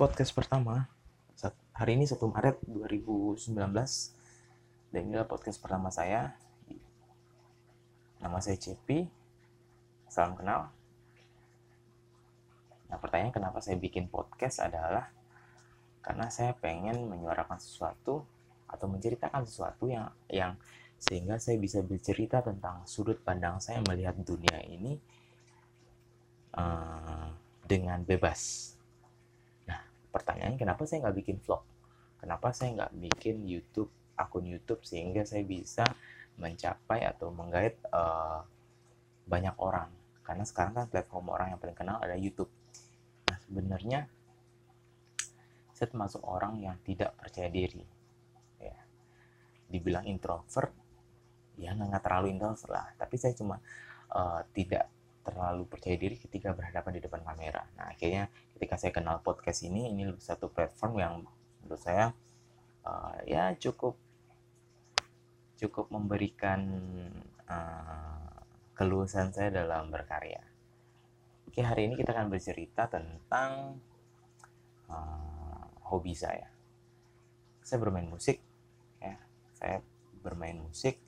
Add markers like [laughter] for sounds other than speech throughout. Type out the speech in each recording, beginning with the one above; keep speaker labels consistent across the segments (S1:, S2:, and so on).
S1: podcast pertama hari ini 1 Maret 2019 dan inilah podcast pertama saya. Nama saya Cepi. Salam kenal. Nah pertanyaan kenapa saya bikin podcast adalah karena saya pengen menyuarakan sesuatu atau menceritakan sesuatu yang yang sehingga saya bisa bercerita tentang sudut pandang saya melihat dunia ini uh, dengan bebas pertanyaan kenapa saya nggak bikin vlog? Kenapa saya nggak bikin YouTube akun YouTube sehingga saya bisa mencapai atau menggait uh, banyak orang? Karena sekarang kan platform orang yang paling kenal ada YouTube. Nah sebenarnya saya termasuk orang yang tidak percaya diri ya. Dibilang introvert ya nggak terlalu introvert lah. Tapi saya cuma uh, tidak terlalu percaya diri ketika berhadapan di depan kamera. Nah, akhirnya ketika saya kenal podcast ini, ini satu platform yang menurut saya uh, ya cukup cukup memberikan uh, keluasan saya dalam berkarya. Oke, hari ini kita akan bercerita tentang uh, hobi saya. Saya bermain musik, ya. Saya bermain musik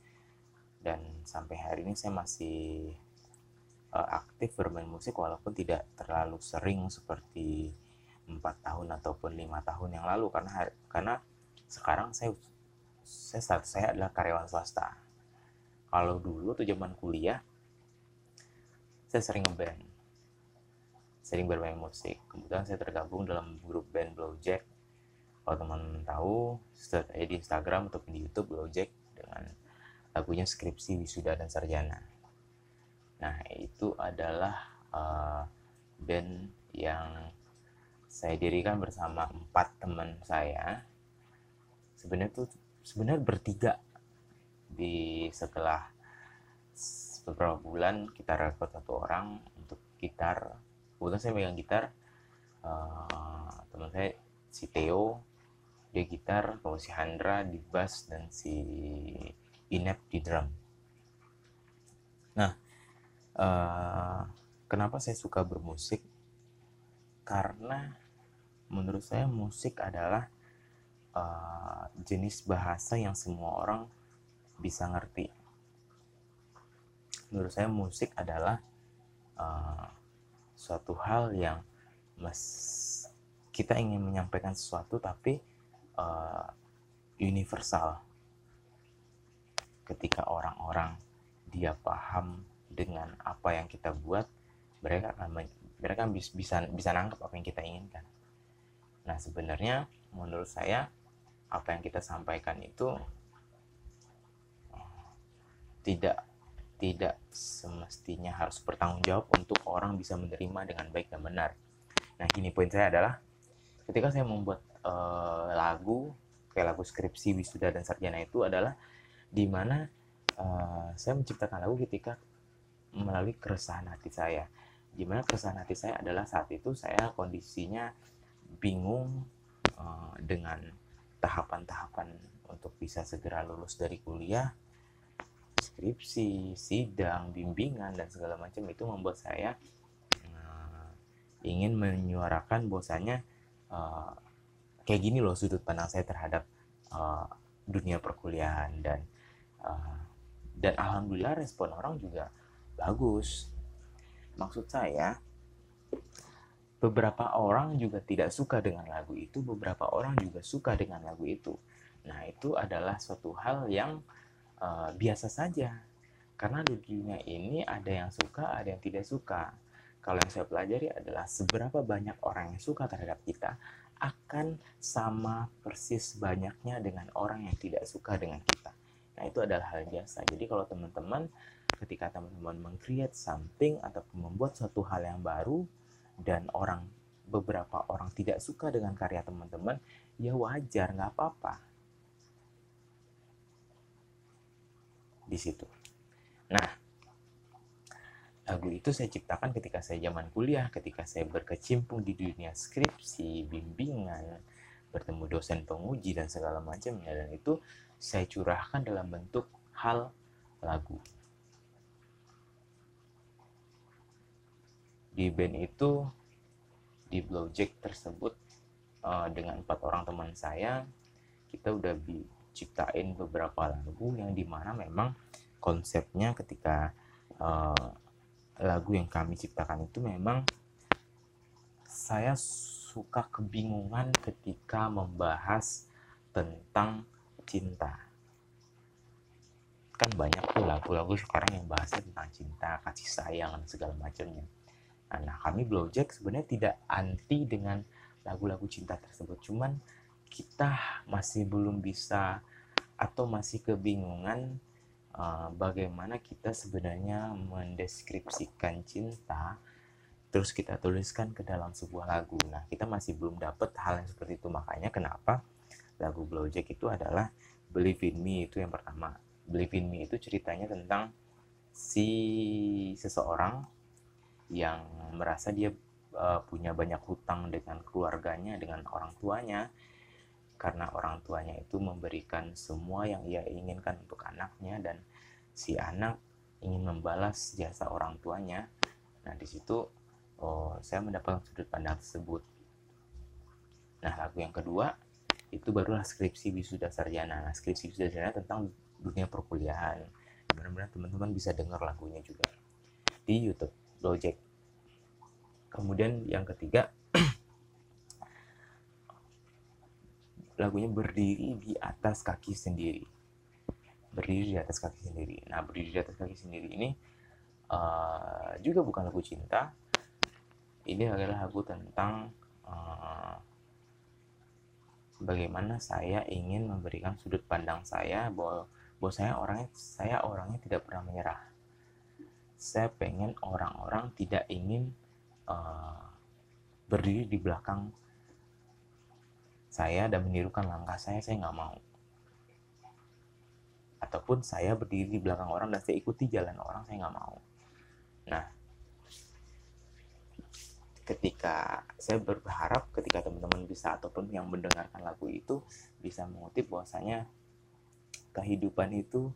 S1: dan sampai hari ini saya masih aktif bermain musik walaupun tidak terlalu sering seperti empat tahun ataupun lima tahun yang lalu. Karena karena sekarang saya saya status saya adalah karyawan swasta. Kalau dulu tuh zaman kuliah saya sering ngeband. Sering bermain musik. Kemudian saya tergabung dalam grup band Blowjack. Kalau teman tahu aja di Instagram ataupun di YouTube Blowjack dengan lagunya skripsi wisuda dan sarjana Nah, itu adalah uh, band yang saya dirikan bersama empat teman saya. Sebenarnya tuh sebenarnya bertiga di setelah beberapa bulan kita rekrut satu orang untuk gitar. Kebetulan saya megang gitar. Uh, teman saya si Theo dia gitar, kalau si Handra di bass dan si Inep di drum. Nah, uh, kenapa saya suka bermusik? Karena menurut saya musik adalah uh, jenis bahasa yang semua orang bisa ngerti. Menurut saya musik adalah uh, suatu hal yang mas kita ingin menyampaikan sesuatu tapi uh, universal. Ketika orang-orang dia paham dengan apa yang kita buat mereka akan mereka bisa bisa nangkep apa yang kita inginkan nah sebenarnya menurut saya apa yang kita sampaikan itu tidak tidak semestinya harus bertanggung jawab untuk orang bisa menerima dengan baik dan benar. Nah, gini poin saya adalah ketika saya membuat uh, lagu kayak lagu skripsi wisuda dan sarjana itu adalah di mana uh, saya menciptakan lagu ketika melalui keresahan hati saya. Gimana keresahan hati saya adalah saat itu saya kondisinya bingung uh, dengan tahapan-tahapan untuk bisa segera lulus dari kuliah, skripsi, sidang, bimbingan dan segala macam itu membuat saya uh, ingin menyuarakan bahwasanya uh, kayak gini loh sudut pandang saya terhadap uh, dunia perkuliahan dan uh, dan alhamdulillah respon orang juga bagus. Maksud saya, beberapa orang juga tidak suka dengan lagu itu, beberapa orang juga suka dengan lagu itu. Nah, itu adalah suatu hal yang uh, biasa saja. Karena di dunia ini ada yang suka, ada yang tidak suka. Kalau yang saya pelajari adalah seberapa banyak orang yang suka terhadap kita akan sama persis banyaknya dengan orang yang tidak suka dengan kita. Nah, itu adalah hal biasa. Jadi kalau teman-teman ketika teman-teman meng-create something ataupun membuat suatu hal yang baru dan orang beberapa orang tidak suka dengan karya teman-teman, ya wajar, nggak apa-apa. Di situ. Nah, lagu itu saya ciptakan ketika saya zaman kuliah, ketika saya berkecimpung di dunia skripsi, bimbingan, bertemu dosen penguji dan segala macamnya dan itu saya curahkan dalam bentuk hal lagu. di band itu di Blowjack tersebut uh, dengan empat orang teman saya kita udah ciptain beberapa lagu yang di mana memang konsepnya ketika uh, lagu yang kami ciptakan itu memang saya suka kebingungan ketika membahas tentang cinta kan banyak tuh lagu-lagu sekarang yang bahasnya tentang cinta kasih sayang dan segala macamnya nah kami Blowjack sebenarnya tidak anti dengan lagu-lagu cinta tersebut cuman kita masih belum bisa atau masih kebingungan uh, bagaimana kita sebenarnya mendeskripsikan cinta terus kita tuliskan ke dalam sebuah lagu. Nah, kita masih belum dapat hal yang seperti itu. Makanya kenapa lagu Blowjack itu adalah Believe in Me itu yang pertama. Believe in Me itu ceritanya tentang si seseorang yang merasa dia uh, punya banyak hutang dengan keluarganya, dengan orang tuanya, karena orang tuanya itu memberikan semua yang ia inginkan untuk anaknya dan si anak ingin membalas jasa orang tuanya. Nah, di situ oh, saya mendapatkan sudut pandang tersebut. Nah, lagu yang kedua itu barulah skripsi wisuda sarjana. Nah, skripsi wisuda sarjana tentang dunia perkuliahan. Benar-benar teman-teman bisa dengar lagunya juga di YouTube Project. Kemudian yang ketiga [clears throat] lagunya berdiri di atas kaki sendiri berdiri di atas kaki sendiri nah berdiri di atas kaki sendiri ini uh, juga bukan lagu cinta ini adalah lagu tentang uh, bagaimana saya ingin memberikan sudut pandang saya bahwa bahwa saya orangnya saya orangnya tidak pernah menyerah saya pengen orang-orang tidak ingin uh, berdiri di belakang saya dan menirukan langkah saya, saya nggak mau. Ataupun saya berdiri di belakang orang dan saya ikuti jalan orang, saya nggak mau. Nah, ketika saya berharap ketika teman-teman bisa ataupun yang mendengarkan lagu itu bisa mengutip bahwasanya kehidupan itu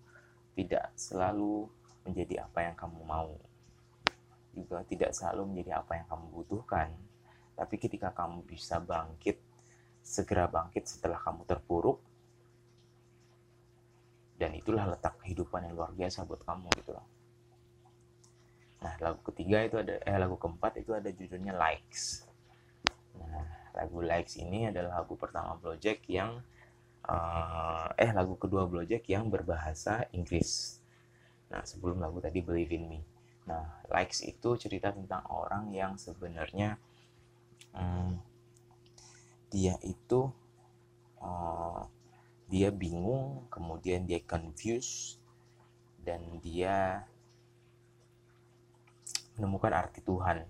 S1: tidak selalu menjadi apa yang kamu mau. Juga tidak selalu menjadi apa yang kamu butuhkan. Tapi ketika kamu bisa bangkit segera bangkit setelah kamu terpuruk dan itulah letak kehidupan yang luar biasa buat kamu gitu loh nah lagu ketiga itu ada eh lagu keempat itu ada judulnya likes. Nah lagu likes ini adalah lagu pertama Blowjack yang uh, eh lagu kedua Blowjack yang berbahasa Inggris. Nah sebelum lagu tadi Believe in Me. Nah likes itu cerita tentang orang yang sebenarnya um, dia itu uh, dia bingung kemudian dia confused dan dia menemukan arti Tuhan.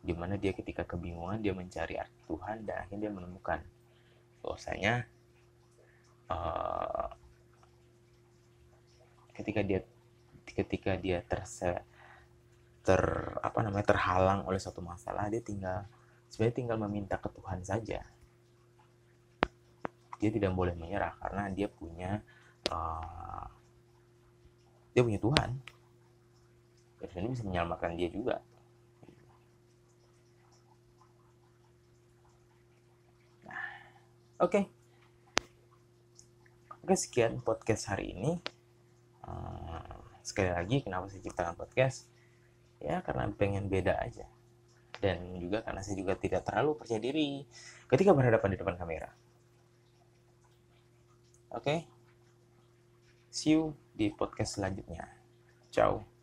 S1: Di mana dia ketika kebingungan dia mencari arti Tuhan dan akhirnya dia menemukan. Bahwasanya uh, ketika dia ketika dia terse ter apa namanya terhalang oleh suatu masalah dia tinggal sebenarnya tinggal meminta ke Tuhan saja. Dia tidak boleh menyerah karena dia punya uh, dia punya Tuhan. Dan ini bisa menyelamatkan dia juga. Nah oke. Okay. oke sekian podcast hari ini. Uh, sekali lagi kenapa saya ciptakan podcast? Ya karena pengen beda aja. Dan juga karena saya juga tidak terlalu percaya diri ketika berhadapan di depan kamera. Oke? Okay? see you di podcast selanjutnya. Ciao